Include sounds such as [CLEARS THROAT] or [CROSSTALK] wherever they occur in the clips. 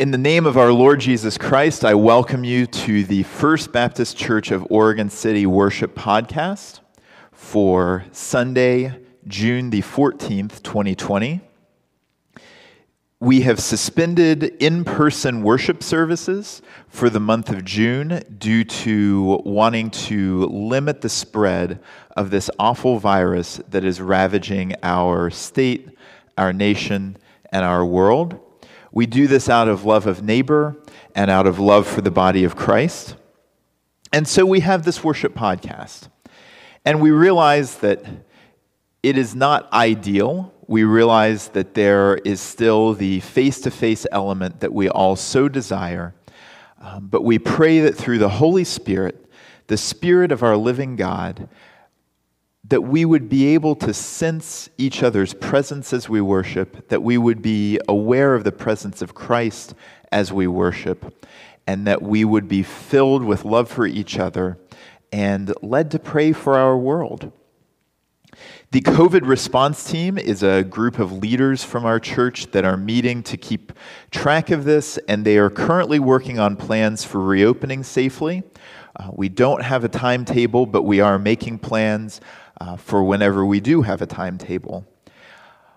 In the name of our Lord Jesus Christ, I welcome you to the First Baptist Church of Oregon City Worship Podcast for Sunday, June the 14th, 2020. We have suspended in person worship services for the month of June due to wanting to limit the spread of this awful virus that is ravaging our state, our nation, and our world. We do this out of love of neighbor and out of love for the body of Christ. And so we have this worship podcast. And we realize that it is not ideal. We realize that there is still the face to face element that we all so desire. Um, but we pray that through the Holy Spirit, the Spirit of our living God, that we would be able to sense each other's presence as we worship, that we would be aware of the presence of Christ as we worship, and that we would be filled with love for each other and led to pray for our world. The COVID response team is a group of leaders from our church that are meeting to keep track of this, and they are currently working on plans for reopening safely. Uh, we don't have a timetable, but we are making plans uh, for whenever we do have a timetable.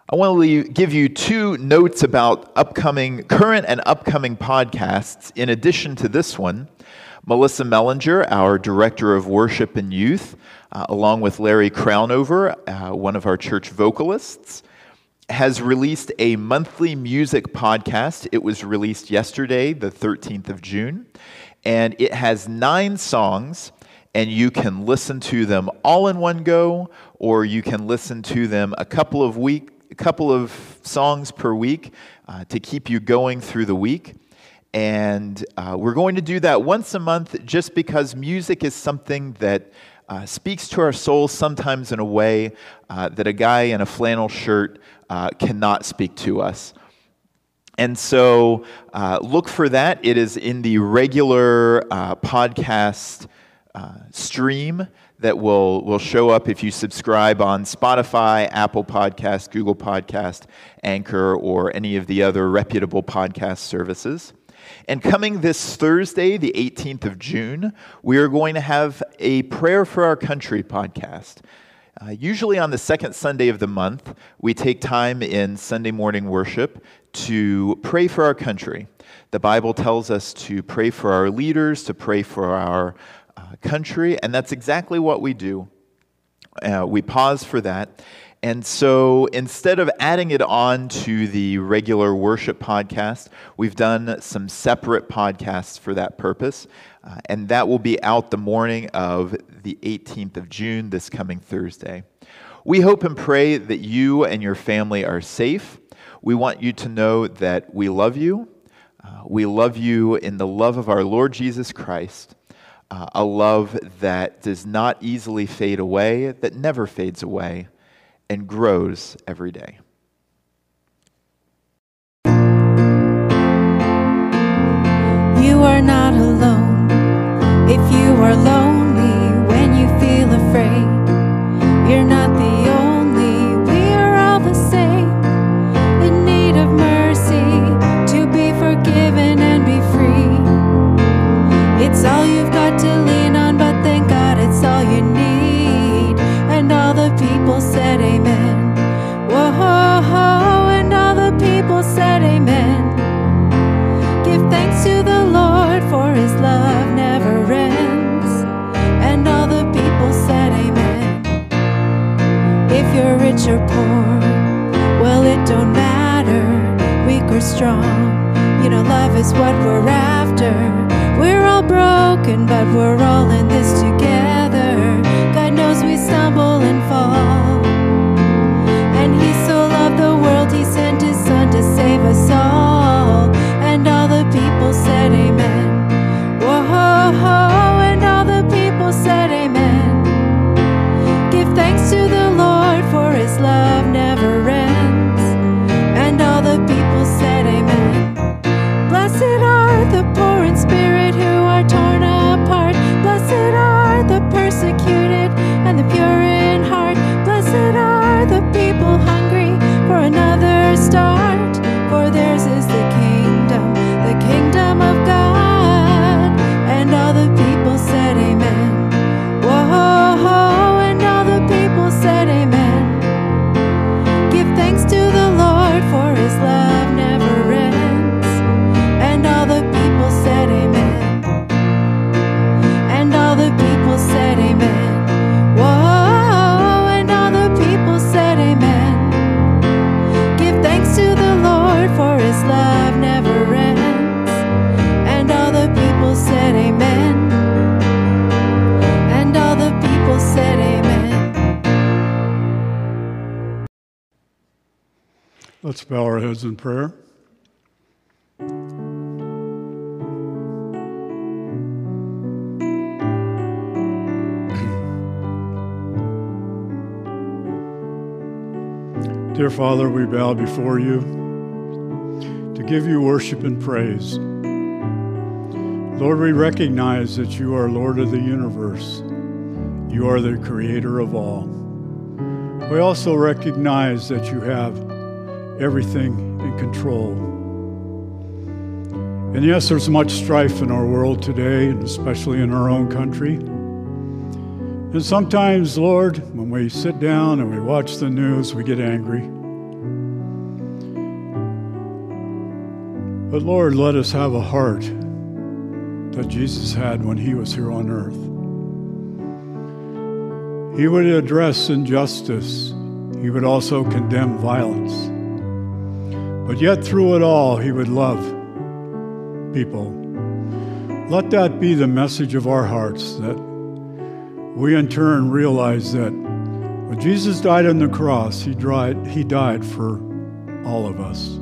I want to give you two notes about upcoming, current and upcoming podcasts. In addition to this one, Melissa Mellinger, our Director of Worship and Youth, uh, along with Larry Crownover, uh, one of our church vocalists, has released a monthly music podcast. It was released yesterday, the 13th of June, and it has nine songs and you can listen to them all in one go, or you can listen to them a couple of week, a couple of songs per week uh, to keep you going through the week. And uh, we're going to do that once a month just because music is something that uh, speaks to our souls sometimes in a way uh, that a guy in a flannel shirt uh, cannot speak to us. And so uh, look for that. It is in the regular podcast uh, stream that will, will show up if you subscribe on Spotify, Apple Podcast, Google Podcast, Anchor, or any of the other reputable podcast services. And coming this Thursday, the 18th of June, we are going to have a Prayer for Our Country podcast. Uh, usually on the second Sunday of the month, we take time in Sunday morning worship to pray for our country. The Bible tells us to pray for our leaders, to pray for our country, and that's exactly what we do. Uh, we pause for that. And so instead of adding it on to the regular worship podcast, we've done some separate podcasts for that purpose. Uh, and that will be out the morning of the 18th of June, this coming Thursday. We hope and pray that you and your family are safe. We want you to know that we love you. Uh, we love you in the love of our Lord Jesus Christ uh, a love that does not easily fade away, that never fades away, and grows every day. You are not alone. If you are lonely when you feel afraid, you're not It's all you've got to lean on, but thank God it's all you need. And all the people said amen. Whoa, and all the people said amen. Give thanks to the Lord, for his love never ends. And all the people said amen. If you're rich or poor, well, it don't matter, weak or strong. You know, love is what we're after. We're all broken, but we're all in this together. God knows we stumble and fall. and the pure in heart. Blessed are the people hungry for another start, for theirs is the kingdom, the kingdom of God. Let's bow our heads in prayer. [CLEARS THROAT] Dear Father, we bow before you to give you worship and praise. Lord, we recognize that you are Lord of the universe. You are the creator of all. We also recognize that you have everything in control. And yes, there's much strife in our world today, and especially in our own country. And sometimes, Lord, when we sit down and we watch the news, we get angry. But Lord, let us have a heart that Jesus had when he was here on earth. He would address injustice, he would also condemn violence. But yet, through it all, he would love people. Let that be the message of our hearts that we in turn realize that when Jesus died on the cross, he died, he died for all of us.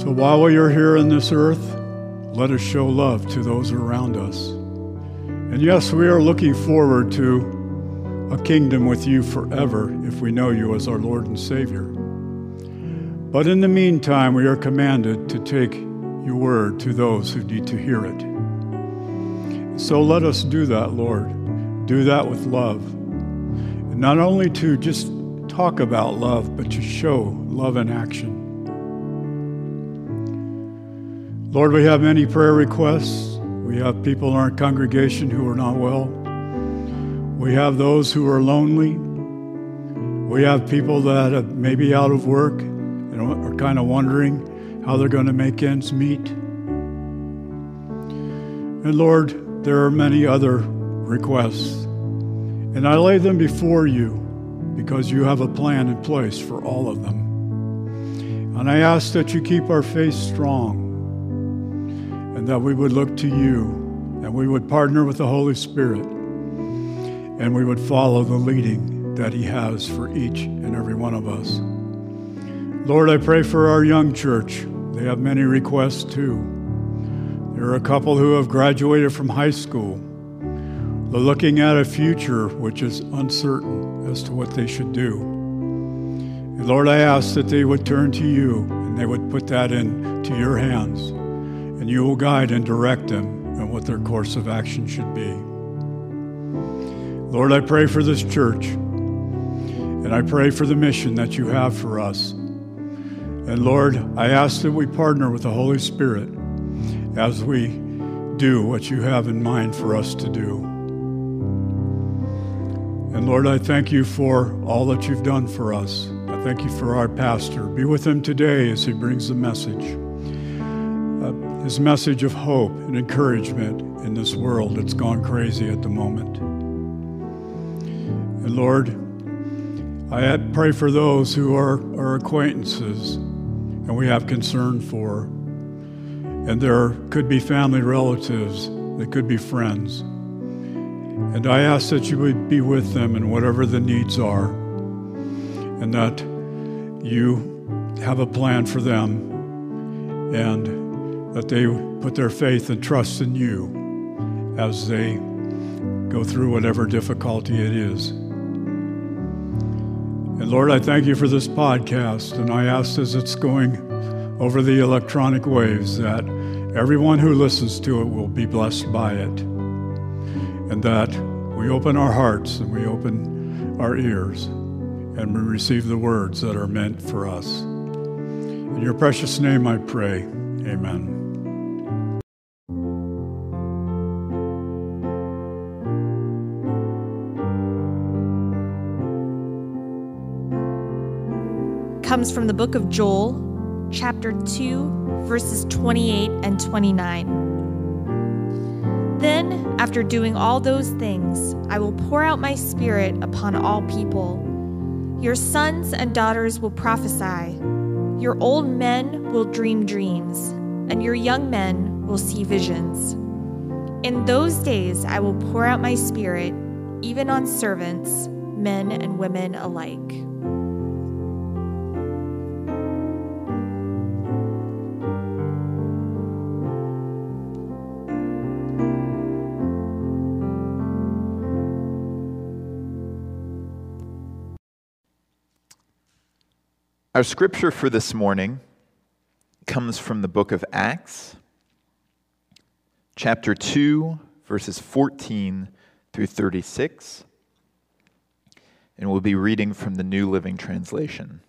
So while we are here on this earth, let us show love to those around us. And yes, we are looking forward to a kingdom with you forever if we know you as our Lord and Savior. But in the meantime, we are commanded to take your word to those who need to hear it. So let us do that, Lord. Do that with love. Not only to just talk about love, but to show love in action. Lord, we have many prayer requests. We have people in our congregation who are not well. We have those who are lonely. We have people that are maybe out of work and are kind of wondering how they're going to make ends meet. And Lord, there are many other requests. And I lay them before you because you have a plan in place for all of them. And I ask that you keep our faith strong and that we would look to you and we would partner with the Holy Spirit and we would follow the leading that He has for each and every one of us. Lord, I pray for our young church. They have many requests too. There are a couple who have graduated from high school. They're looking at a future which is uncertain as to what they should do. And Lord, I ask that they would turn to you and they would put that into your hands, and you will guide and direct them in what their course of action should be. Lord, I pray for this church, and I pray for the mission that you have for us. And Lord, I ask that we partner with the Holy Spirit as we do what you have in mind for us to do. And Lord, I thank you for all that you've done for us. I thank you for our pastor. Be with him today as he brings the message. Uh, his message of hope and encouragement in this world that's gone crazy at the moment. And Lord, I pray for those who are our acquaintances and we have concern for. And there could be family relatives, there could be friends. And I ask that you would be with them in whatever the needs are, and that you have a plan for them, and that they put their faith and trust in you as they go through whatever difficulty it is. And Lord, I thank you for this podcast, and I ask as it's going over the electronic waves that Everyone who listens to it will be blessed by it. And that we open our hearts and we open our ears and we receive the words that are meant for us. In your precious name I pray. Amen. Comes from the book of Joel, chapter 2, verses 28 and 29. Then, after doing all those things, I will pour out my spirit upon all people. Your sons and daughters will prophesy, your old men will dream dreams, and your young men will see visions. In those days, I will pour out my spirit, even on servants, men and women alike. Our scripture for this morning comes from the book of Acts, chapter 2, verses 14 through 36. And we'll be reading from the New Living Translation.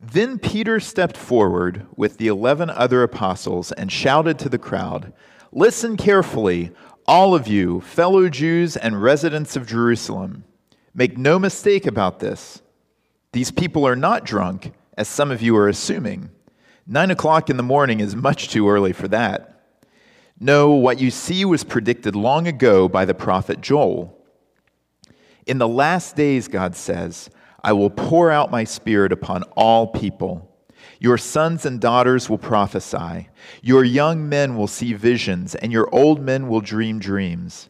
Then Peter stepped forward with the eleven other apostles and shouted to the crowd Listen carefully, all of you, fellow Jews and residents of Jerusalem. Make no mistake about this. These people are not drunk, as some of you are assuming. Nine o'clock in the morning is much too early for that. No, what you see was predicted long ago by the prophet Joel. In the last days, God says, I will pour out my spirit upon all people. Your sons and daughters will prophesy. Your young men will see visions, and your old men will dream dreams.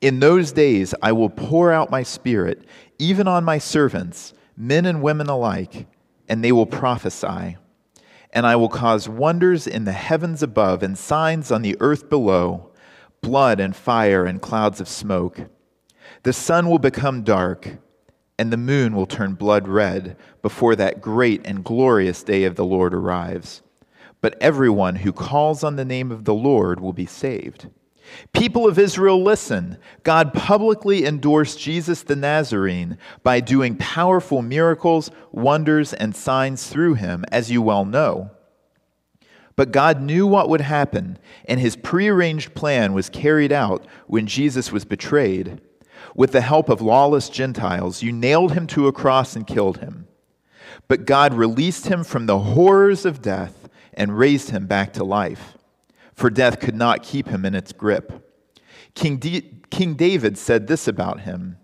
In those days, I will pour out my spirit, even on my servants, men and women alike, and they will prophesy. And I will cause wonders in the heavens above and signs on the earth below blood and fire and clouds of smoke. The sun will become dark and the moon will turn blood red before that great and glorious day of the Lord arrives. But everyone who calls on the name of the Lord will be saved. People of Israel, listen. God publicly endorsed Jesus the Nazarene by doing powerful miracles, wonders, and signs through him, as you well know. But God knew what would happen, and his prearranged plan was carried out when Jesus was betrayed with the help of lawless Gentiles, you nailed him to a cross and killed him. But God released him from the horrors of death and raised him back to life, for death could not keep him in its grip. King, D- King David said this about him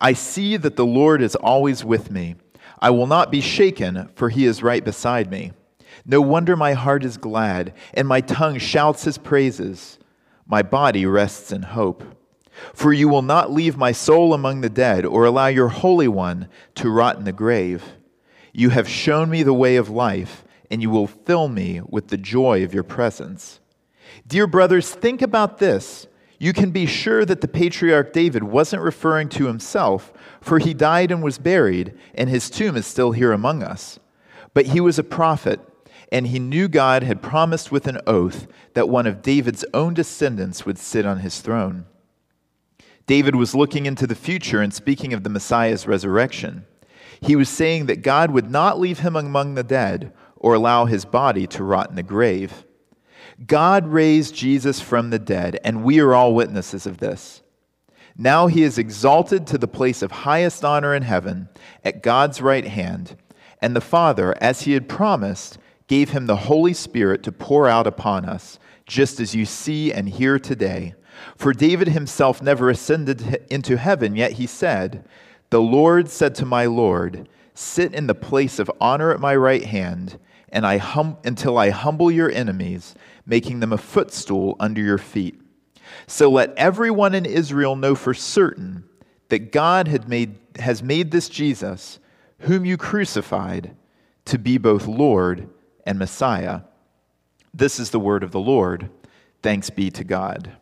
I see that the Lord is always with me. I will not be shaken, for he is right beside me. No wonder my heart is glad, and my tongue shouts his praises. My body rests in hope for you will not leave my soul among the dead, or allow your Holy One to rot in the grave. You have shown me the way of life, and you will fill me with the joy of your presence. Dear brothers, think about this. You can be sure that the patriarch David wasn't referring to himself, for he died and was buried, and his tomb is still here among us. But he was a prophet, and he knew God had promised with an oath that one of David's own descendants would sit on his throne. David was looking into the future and speaking of the Messiah's resurrection. He was saying that God would not leave him among the dead or allow his body to rot in the grave. God raised Jesus from the dead, and we are all witnesses of this. Now he is exalted to the place of highest honor in heaven at God's right hand, and the Father, as he had promised, gave him the Holy Spirit to pour out upon us, just as you see and hear today. For David himself never ascended into heaven, yet he said, The Lord said to my Lord, Sit in the place of honor at my right hand, and I hum- until I humble your enemies, making them a footstool under your feet. So let everyone in Israel know for certain that God had made, has made this Jesus, whom you crucified, to be both Lord and Messiah. This is the word of the Lord. Thanks be to God.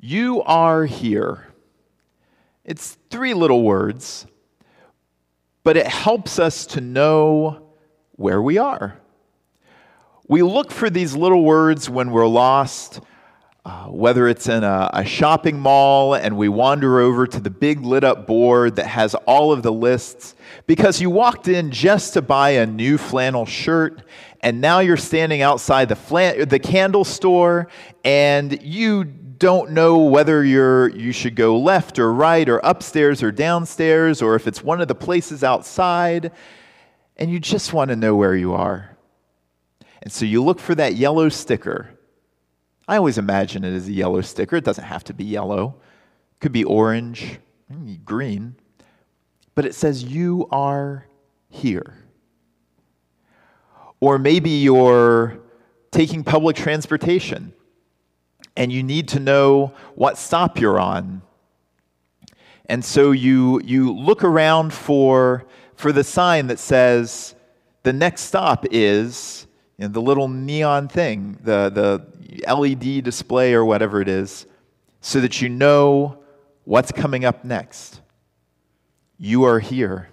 You are here. It's three little words, but it helps us to know where we are. We look for these little words when we're lost, uh, whether it's in a, a shopping mall and we wander over to the big lit up board that has all of the lists because you walked in just to buy a new flannel shirt and now you're standing outside the, flan- the candle store and you don't know whether you're, you should go left or right or upstairs or downstairs or if it's one of the places outside, and you just want to know where you are. And so you look for that yellow sticker. I always imagine it as a yellow sticker. It doesn't have to be yellow, it could be orange, green, but it says, You are here. Or maybe you're taking public transportation and you need to know what stop you're on. And so you, you look around for, for the sign that says the next stop is you know, the little neon thing, the, the LED display or whatever it is, so that you know what's coming up next. You are here.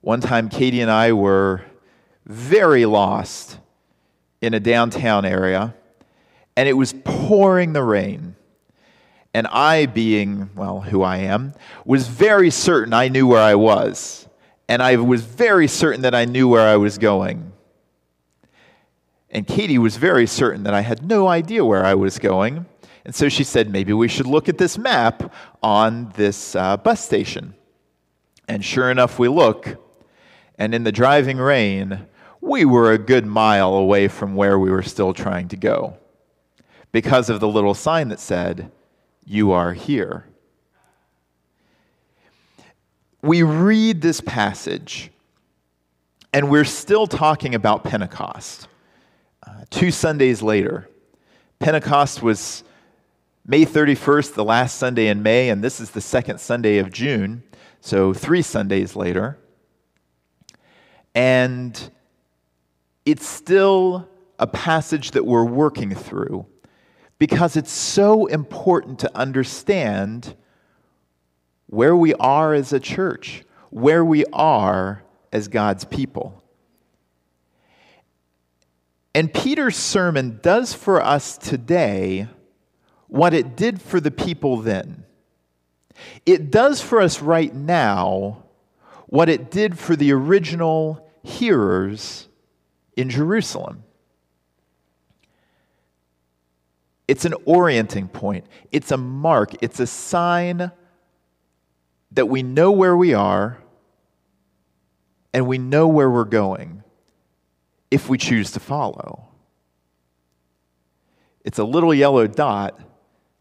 One time, Katie and I were very lost in a downtown area, and it was pouring the rain. And I, being, well, who I am, was very certain I knew where I was. And I was very certain that I knew where I was going. And Katie was very certain that I had no idea where I was going. And so she said, maybe we should look at this map on this uh, bus station. And sure enough, we look. And in the driving rain, we were a good mile away from where we were still trying to go because of the little sign that said, You are here. We read this passage, and we're still talking about Pentecost. Uh, two Sundays later, Pentecost was May 31st, the last Sunday in May, and this is the second Sunday of June, so three Sundays later. And it's still a passage that we're working through because it's so important to understand where we are as a church, where we are as God's people. And Peter's sermon does for us today what it did for the people then. It does for us right now what it did for the original hearers in Jerusalem. It's an orienting point, it's a mark, it's a sign that we know where we are and we know where we're going if we choose to follow. It's a little yellow dot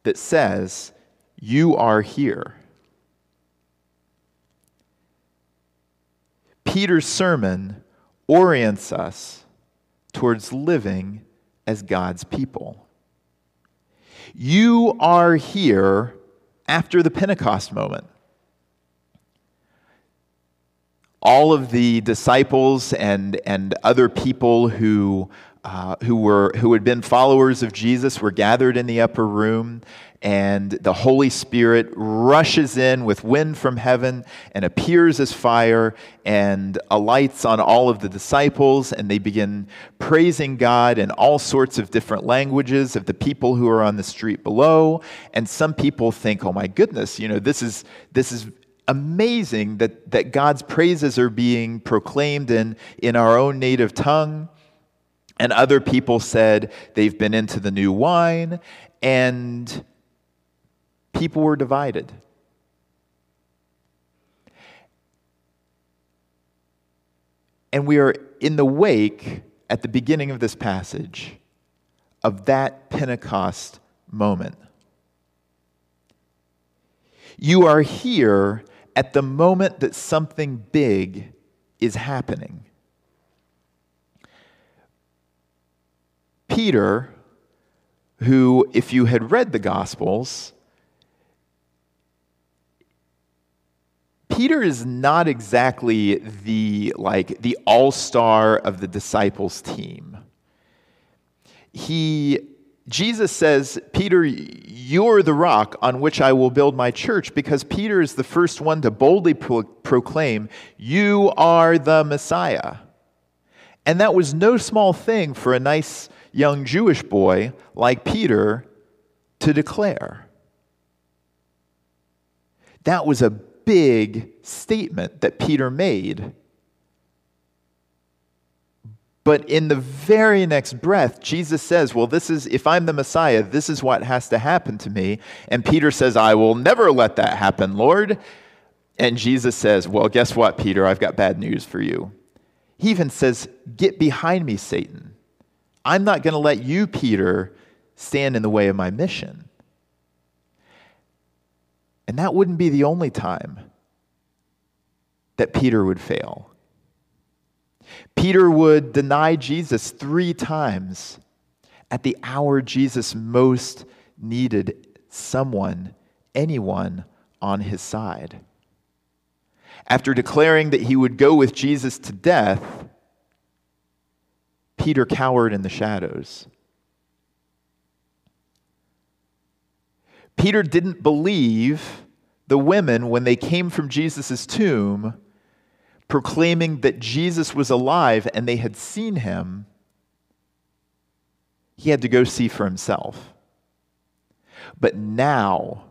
that says, You are here. Peter's sermon orients us towards living as God's people. You are here after the Pentecost moment. All of the disciples and, and other people who uh, who, were, who had been followers of Jesus were gathered in the upper room, and the Holy Spirit rushes in with wind from heaven and appears as fire and alights on all of the disciples, and they begin praising God in all sorts of different languages of the people who are on the street below. And some people think, oh my goodness, you know, this is, this is amazing that, that God's praises are being proclaimed in, in our own native tongue. And other people said they've been into the new wine, and people were divided. And we are in the wake, at the beginning of this passage, of that Pentecost moment. You are here at the moment that something big is happening. Peter, who, if you had read the Gospels, Peter is not exactly the like the all-star of the disciples team. He Jesus says, Peter, you're the rock on which I will build my church, because Peter is the first one to boldly pro- proclaim, You are the Messiah. And that was no small thing for a nice young Jewish boy like Peter to declare. That was a big statement that Peter made. But in the very next breath, Jesus says, Well, this is, if I'm the Messiah, this is what has to happen to me. And Peter says, I will never let that happen, Lord. And Jesus says, Well, guess what, Peter? I've got bad news for you. He even says, Get behind me, Satan. I'm not going to let you, Peter, stand in the way of my mission. And that wouldn't be the only time that Peter would fail. Peter would deny Jesus three times at the hour Jesus most needed someone, anyone on his side. After declaring that he would go with Jesus to death, Peter cowered in the shadows. Peter didn't believe the women, when they came from Jesus' tomb, proclaiming that Jesus was alive and they had seen him, he had to go see for himself. But now,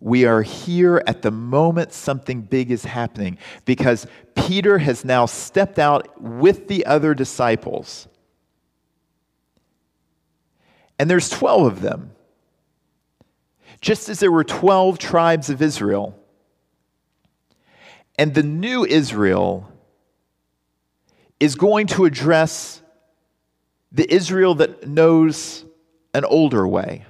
we are here at the moment something big is happening because Peter has now stepped out with the other disciples. And there's 12 of them. Just as there were 12 tribes of Israel. And the new Israel is going to address the Israel that knows an older way.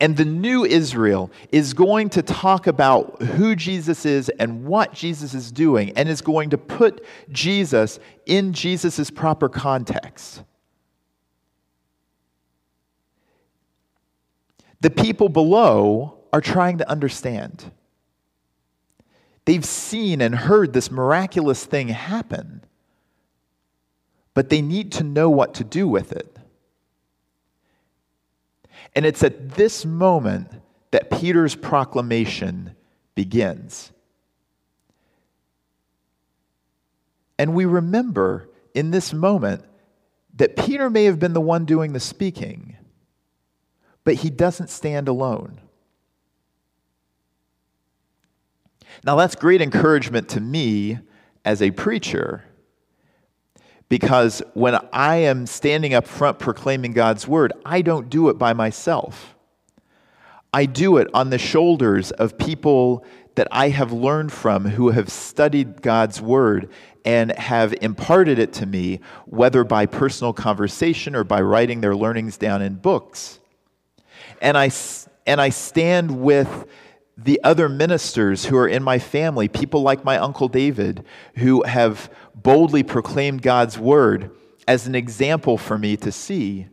And the new Israel is going to talk about who Jesus is and what Jesus is doing, and is going to put Jesus in Jesus' proper context. The people below are trying to understand. They've seen and heard this miraculous thing happen, but they need to know what to do with it. And it's at this moment that Peter's proclamation begins. And we remember in this moment that Peter may have been the one doing the speaking, but he doesn't stand alone. Now, that's great encouragement to me as a preacher because when I am standing up front proclaiming God's word, I don't do it by myself. I do it on the shoulders of people that I have learned from who have studied God's word and have imparted it to me, whether by personal conversation or by writing their learnings down in books. And I, and I stand with the other ministers who are in my family, people like my Uncle David, who have boldly proclaimed God's word as an example for me to see.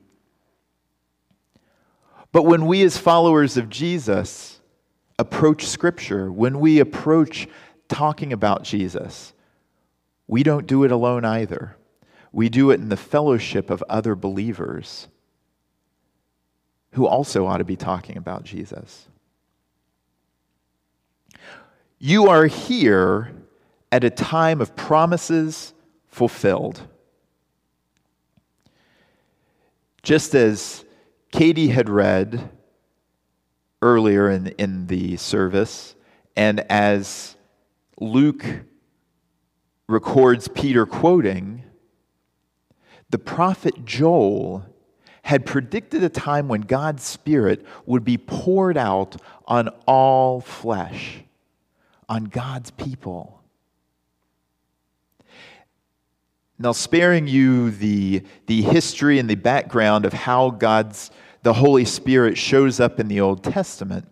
But when we, as followers of Jesus, approach Scripture, when we approach talking about Jesus, we don't do it alone either. We do it in the fellowship of other believers who also ought to be talking about Jesus. You are here at a time of promises fulfilled. Just as Katie had read earlier in, in the service, and as Luke records Peter quoting, the prophet Joel had predicted a time when God's Spirit would be poured out on all flesh, on God's people. Now, sparing you the, the history and the background of how God's, the Holy Spirit shows up in the Old Testament,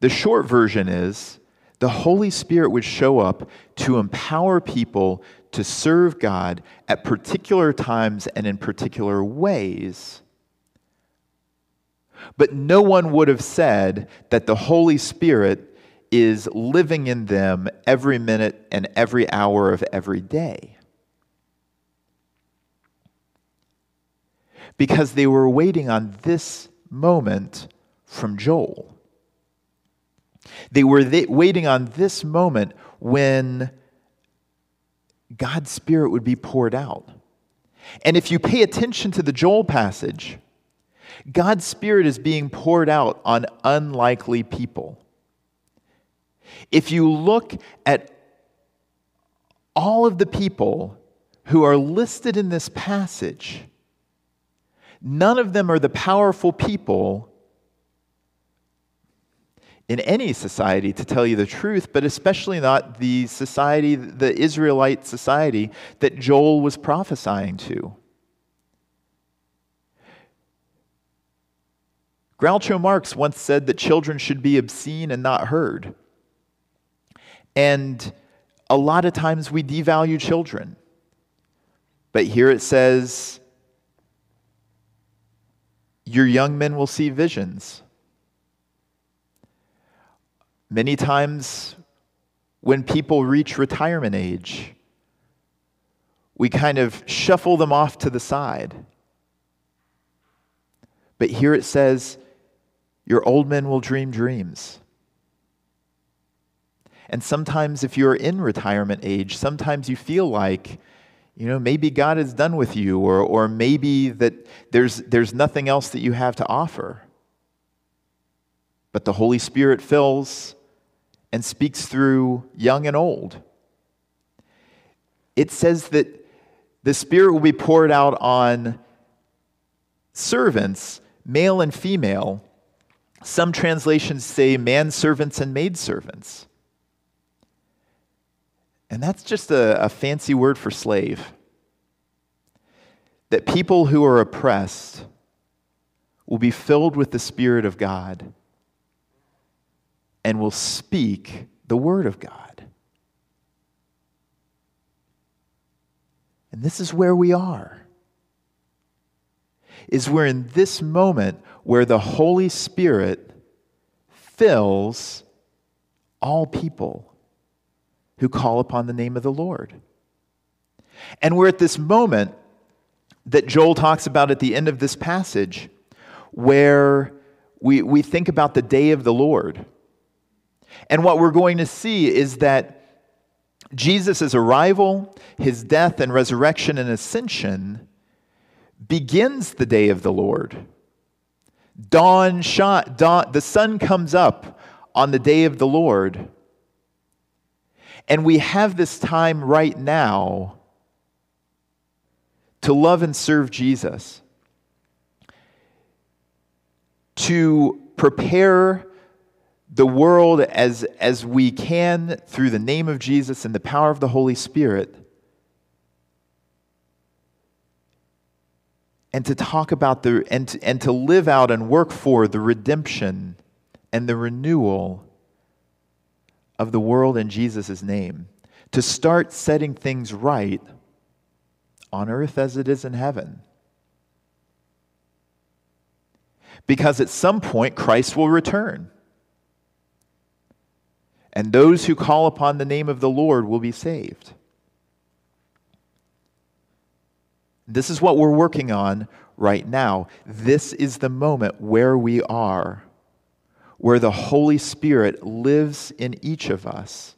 the short version is the Holy Spirit would show up to empower people to serve God at particular times and in particular ways. But no one would have said that the Holy Spirit is living in them every minute and every hour of every day. Because they were waiting on this moment from Joel. They were waiting on this moment when God's Spirit would be poured out. And if you pay attention to the Joel passage, God's Spirit is being poured out on unlikely people. If you look at all of the people who are listed in this passage, none of them are the powerful people in any society, to tell you the truth, but especially not the society, the Israelite society that Joel was prophesying to. Groucho Marx once said that children should be obscene and not heard. And a lot of times we devalue children. But here it says, Your young men will see visions. Many times when people reach retirement age, we kind of shuffle them off to the side. But here it says, Your old men will dream dreams. And sometimes, if you're in retirement age, sometimes you feel like, you know, maybe God is done with you, or, or maybe that there's, there's nothing else that you have to offer. But the Holy Spirit fills and speaks through young and old. It says that the Spirit will be poured out on servants, male and female. Some translations say manservants and maidservants. And that's just a, a fancy word for slave. That people who are oppressed will be filled with the Spirit of God and will speak the Word of God. And this is where we are. Is we're in this moment where the Holy Spirit fills all people who call upon the name of the Lord. And we're at this moment that Joel talks about at the end of this passage where we, we think about the day of the Lord. And what we're going to see is that Jesus' arrival, his death and resurrection and ascension begins the day of the Lord. Dawn, shot, dawn the sun comes up on the day of the Lord. And we have this time right now to love and serve Jesus, to prepare the world as, as we can through the name of Jesus and the power of the Holy Spirit. And to talk about the, and to, and to live out and work for the redemption and the renewal of the world in Jesus' name, to start setting things right on earth as it is in heaven. Because at some point, Christ will return. And those who call upon the name of the Lord will be saved. This is what we're working on right now. This is the moment where we are where the Holy Spirit lives in each of us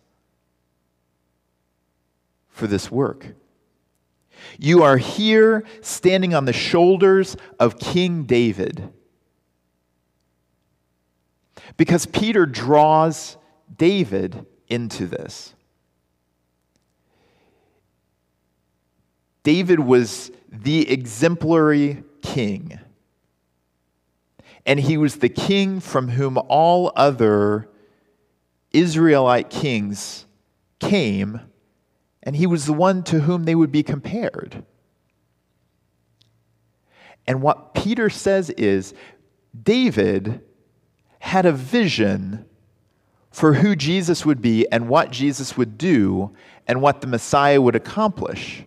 for this work. You are here standing on the shoulders of King David. Because Peter draws David into this. David was the exemplary king and he was the king from whom all other Israelite kings came, and he was the one to whom they would be compared. And what Peter says is David had a vision for who Jesus would be and what Jesus would do and what the Messiah would accomplish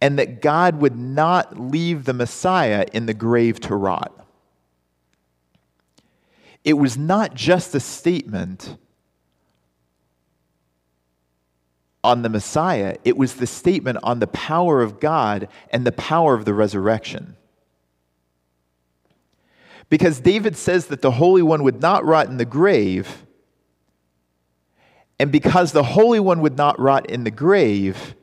and that God would not leave the Messiah in the grave to rot. It was not just a statement on the Messiah, it was the statement on the power of God and the power of the resurrection. Because David says that the Holy One would not rot in the grave, and because the Holy One would not rot in the grave,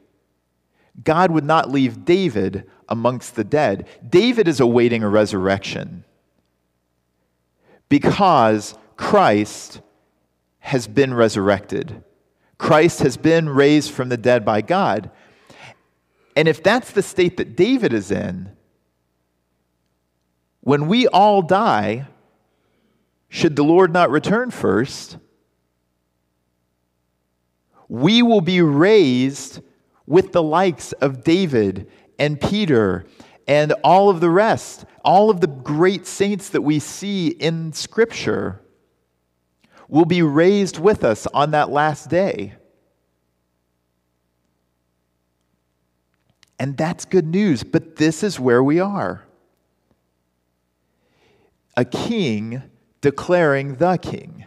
God would not leave David amongst the dead. David is awaiting a resurrection because Christ has been resurrected. Christ has been raised from the dead by God. And if that's the state that David is in, when we all die, should the Lord not return first, we will be raised with the likes of David and Peter and all of the rest, all of the great saints that we see in Scripture will be raised with us on that last day. And that's good news, but this is where we are. A king declaring the king.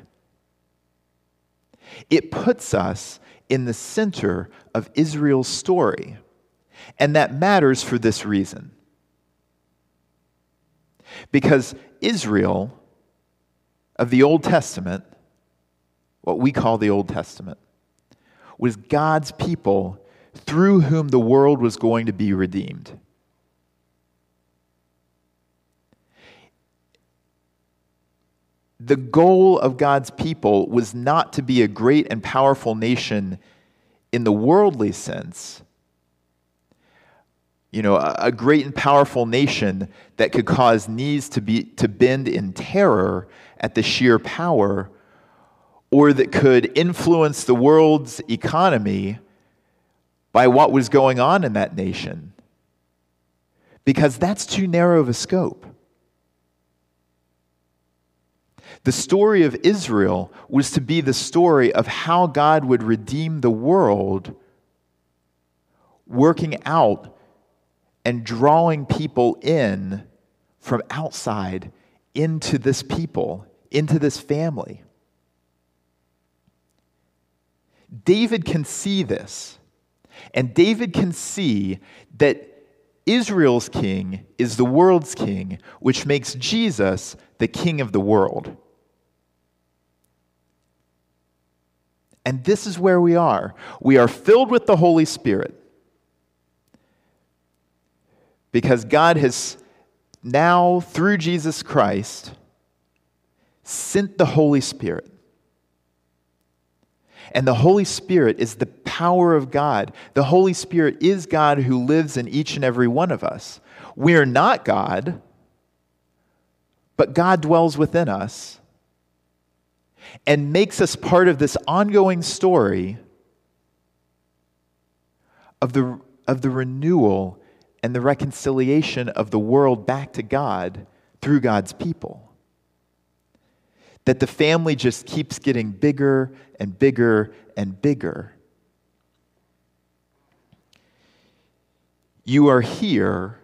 It puts us in the center of Israel's story. And that matters for this reason. Because Israel of the Old Testament, what we call the Old Testament, was God's people through whom the world was going to be redeemed. The goal of God's people was not to be a great and powerful nation in the worldly sense, you know, a, a, great and powerful nation that could cause knees to, be, to bend in terror at the sheer power, or that could influence the world's economy by what was going on in that nation. Because that's too narrow of a scope. The story of Israel was to be the story of how God would redeem the world, working out and drawing people in from outside into this people, into this family. David can see this. And David can see that Israel's king is the world's king, which makes Jesus the king of the world. And this is where we are. We are filled with the Holy Spirit because God has now, through Jesus Christ, sent the Holy Spirit. And the Holy Spirit is the power of God. The Holy Spirit is God who lives in each and every one of us. We are not God, but God dwells within us and makes us part of this ongoing story of the, of the renewal and the reconciliation of the world back to God through God's people. That the family just keeps getting bigger and bigger and bigger. You are here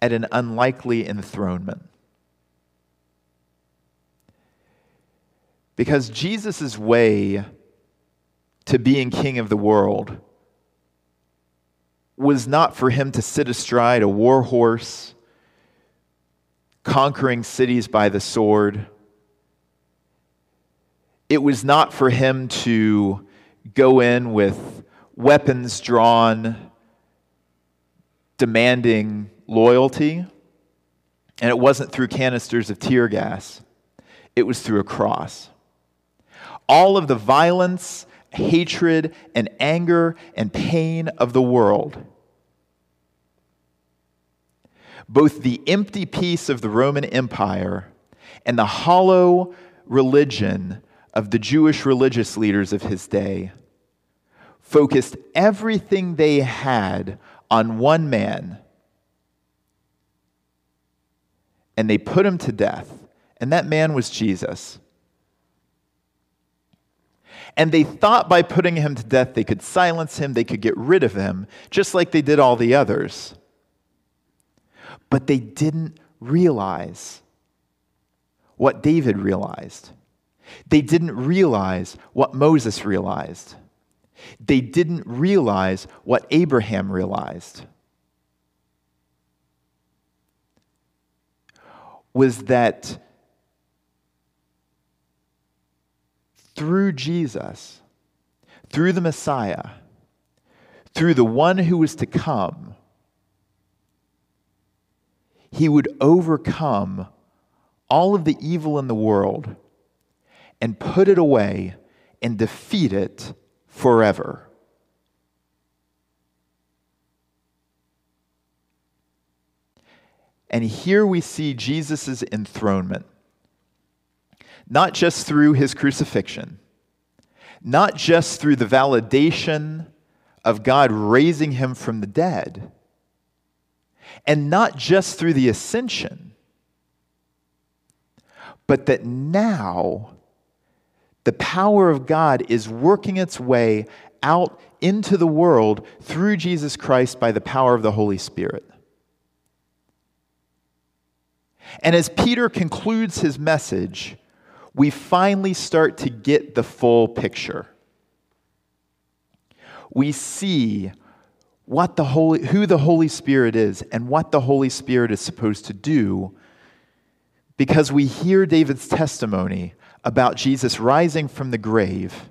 at an unlikely enthronement. Because Jesus' way to being king of the world was not for him to sit astride a war horse, conquering cities by the sword. It was not for him to go in with weapons drawn, demanding loyalty. And it wasn't through canisters of tear gas, it was through a cross. All of the violence, hatred, and anger and pain of the world both the empty peace of the Roman Empire and the hollow religion of the Jewish religious leaders of his day focused everything they had on one man. And they put him to death. And that man was Jesus. And they thought by putting him to death, they could silence him, they could get rid of him, just like they did all the others but they didn't realize what David realized. They didn't realize what Moses realized. They didn't realize what Abraham realized. Was that through Jesus, through the Messiah, through the one who was to come, he would overcome all of the evil in the world and put it away and defeat it forever. And here we see Jesus' enthronement, not just through his crucifixion, not just through the validation of God raising him from the dead and not just through the ascension, but that now the power of God is working its way out into the world through Jesus Christ by the power of the Holy Spirit. And as Peter concludes his message, we finally start to get the full picture. We see what the Holy, who the Holy Spirit is and what the Holy Spirit is supposed to do because we hear David's testimony about Jesus rising from the grave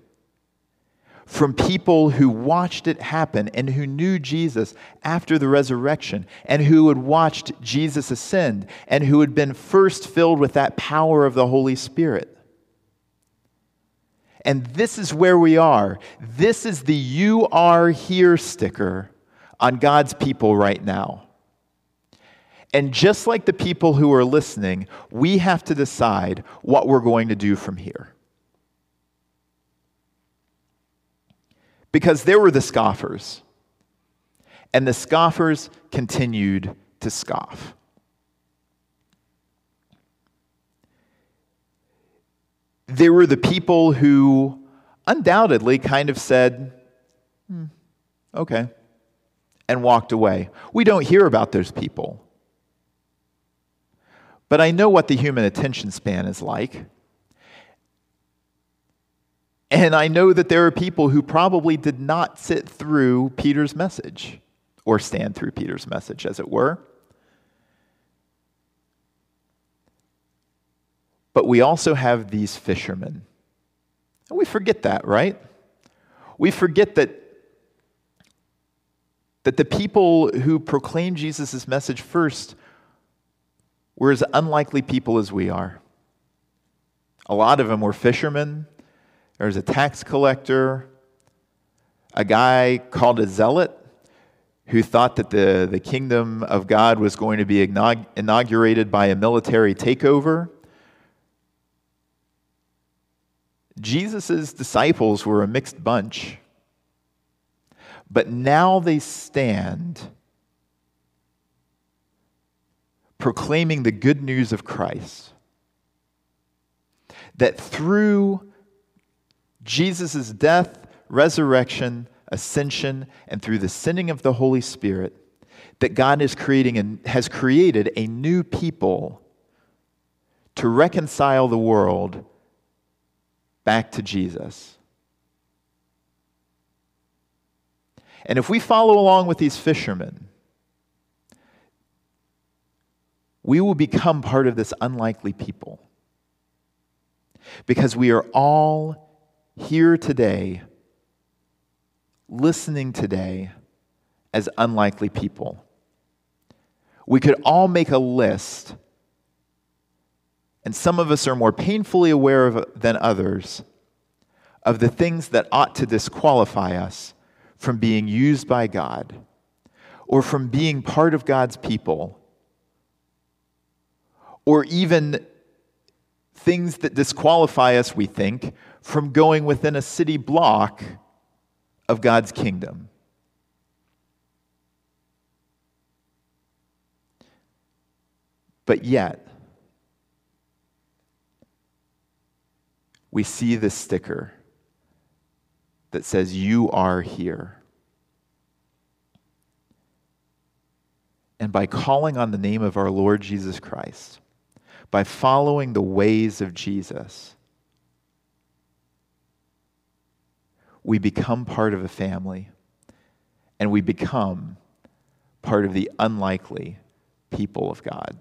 from people who watched it happen and who knew Jesus after the resurrection and who had watched Jesus ascend and who had been first filled with that power of the Holy Spirit. And this is where we are. This is the You Are Here sticker on God's people right now. And just like the people who are listening, we have to decide what we're going to do from here. Because there were the scoffers, and the scoffers continued to scoff. There were the people who undoubtedly kind of said, hmm, okay, and walked away. We don't hear about those people. But I know what the human attention span is like. And I know that there are people who probably did not sit through Peter's message or stand through Peter's message, as it were. But we also have these fishermen. And we forget that, right? We forget that, that the people who proclaimed Jesus' message first were as unlikely people as we are. A lot of them were fishermen. There was a tax collector, a guy called a zealot who thought that the, the kingdom of God was going to be inaugurated by a military takeover. Jesus' disciples were a mixed bunch, but now they stand proclaiming the good news of Christ. That through Jesus' death, resurrection, ascension, and through the sending of the Holy Spirit, that God is creating and has created a new people to reconcile the world back to Jesus. And if we follow along with these fishermen, we will become part of this unlikely people. Because we are all here today, listening today, as unlikely people. We could all make a list, and some of us are more painfully aware of than others of the things that ought to disqualify us from being used by God or from being part of God's people or even things that disqualify us, we think, from going within a city block of God's kingdom. But yet, we see this sticker that says, You are here. And by calling on the name of our Lord Jesus Christ, by following the ways of Jesus, we become part of a family and we become part of the unlikely people of God.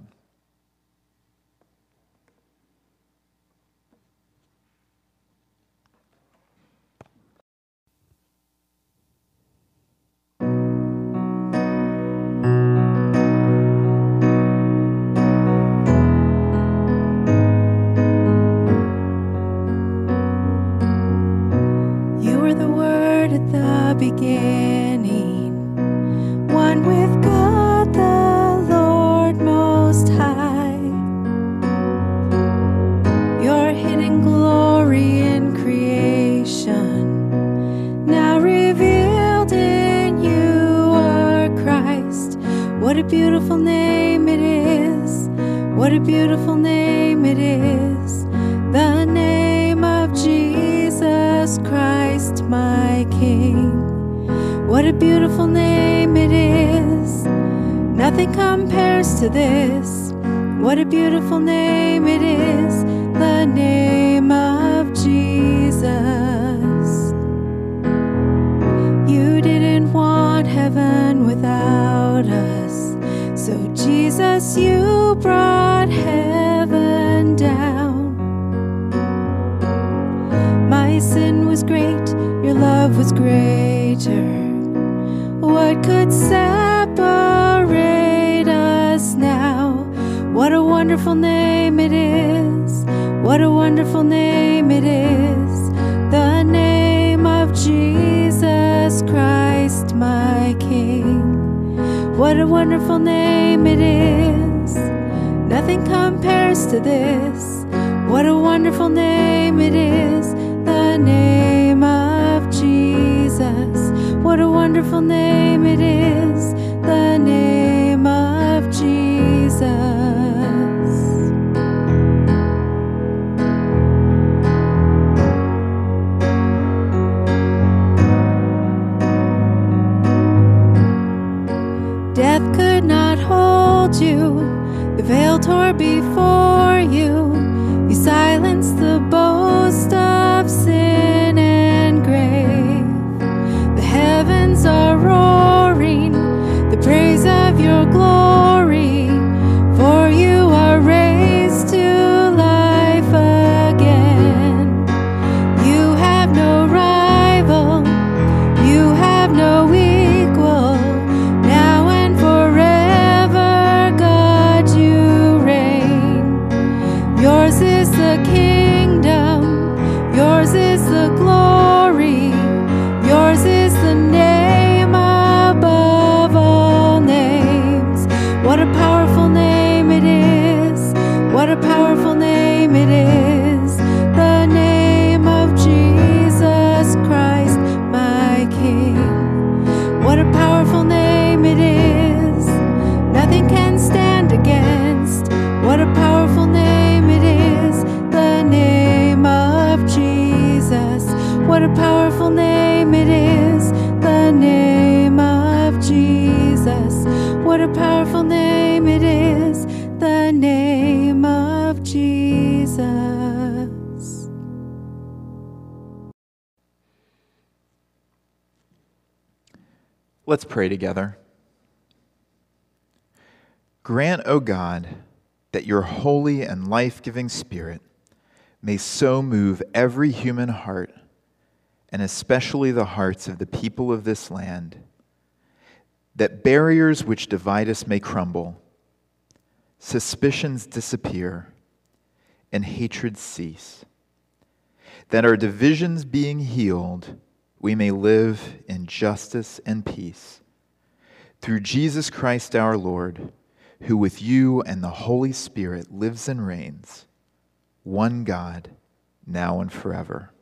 Jesus, Christ my King, what a beautiful name it is, nothing compares to this. What a beautiful name it is, the name of Jesus. you didn't want heaven without us, so Jesus, you brought heaven. sin was great, your love was greater. What could separate us now? What a wonderful name it is! What a wonderful name it is! The name of Jesus Christ, my King. What a wonderful name it is! Nothing compares to this. What a wonderful name it is! Wonderful name it is. The name of Jesus. Death could not hold you, the veil tore before you. You silenced Let's pray together. Grant, O God, that your holy and life giving Spirit may so move every human heart, and especially the hearts of the people of this land, that barriers which divide us may crumble, suspicions disappear, and hatred cease, that our divisions being healed, we may live in justice and peace. Through Jesus Christ our Lord, who with you and the Holy Spirit lives and reigns, one God, now and forever.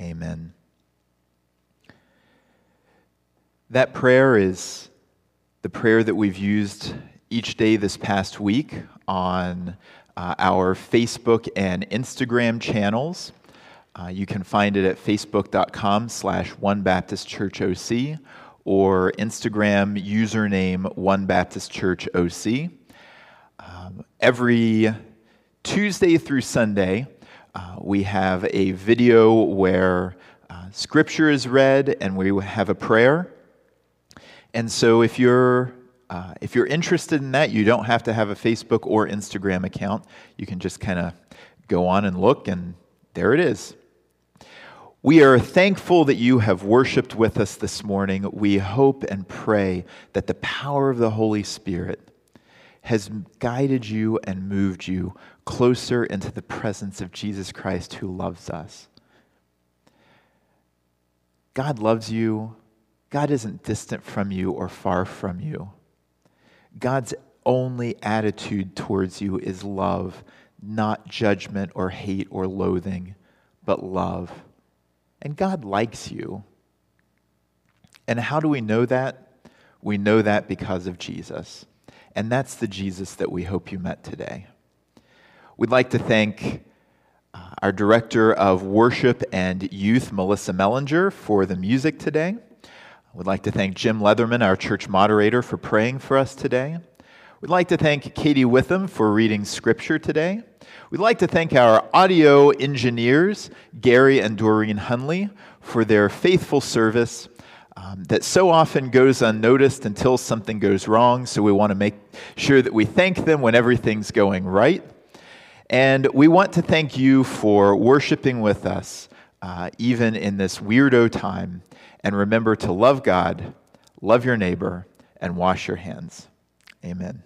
Amen. That prayer is the prayer that we've used each day this past week on uh, our Facebook and Instagram channels. Uh, you can find it at facebook.com slash One Baptist Church OC or Instagram username One Baptist Church OC. Um, every Tuesday through Sunday, uh, we have a video where uh, scripture is read and we have a prayer. And so if you're uh, if you're interested in that, you don't have to have a Facebook or Instagram account. You can just kind of go on and look, and there it is. We are thankful that you have worshiped with us this morning. We hope and pray that the power of the Holy Spirit has guided you and moved you closer into the presence of Jesus Christ who loves us. God loves you. God isn't distant from you or far from you. God's only attitude towards you is love, not judgment or hate or loathing, but love. And God likes you. And how do we know that? We know that because of Jesus. And that's the Jesus that we hope you met today. We'd like to thank uh, our director of worship and youth, Melissa Mellinger, for the music today. We'd like to thank Jim Leatherman, our church moderator, for praying for us today. We'd like to thank Katie Witham for reading scripture today. We'd like to thank our audio engineers, Gary and Doreen Hunley, for their faithful service um, that so often goes unnoticed until something goes wrong. So we want to make sure that we thank them when everything's going right. And we want to thank you for worshiping with us, uh, even in this weirdo time. And remember to love God, love your neighbor, and wash your hands. Amen.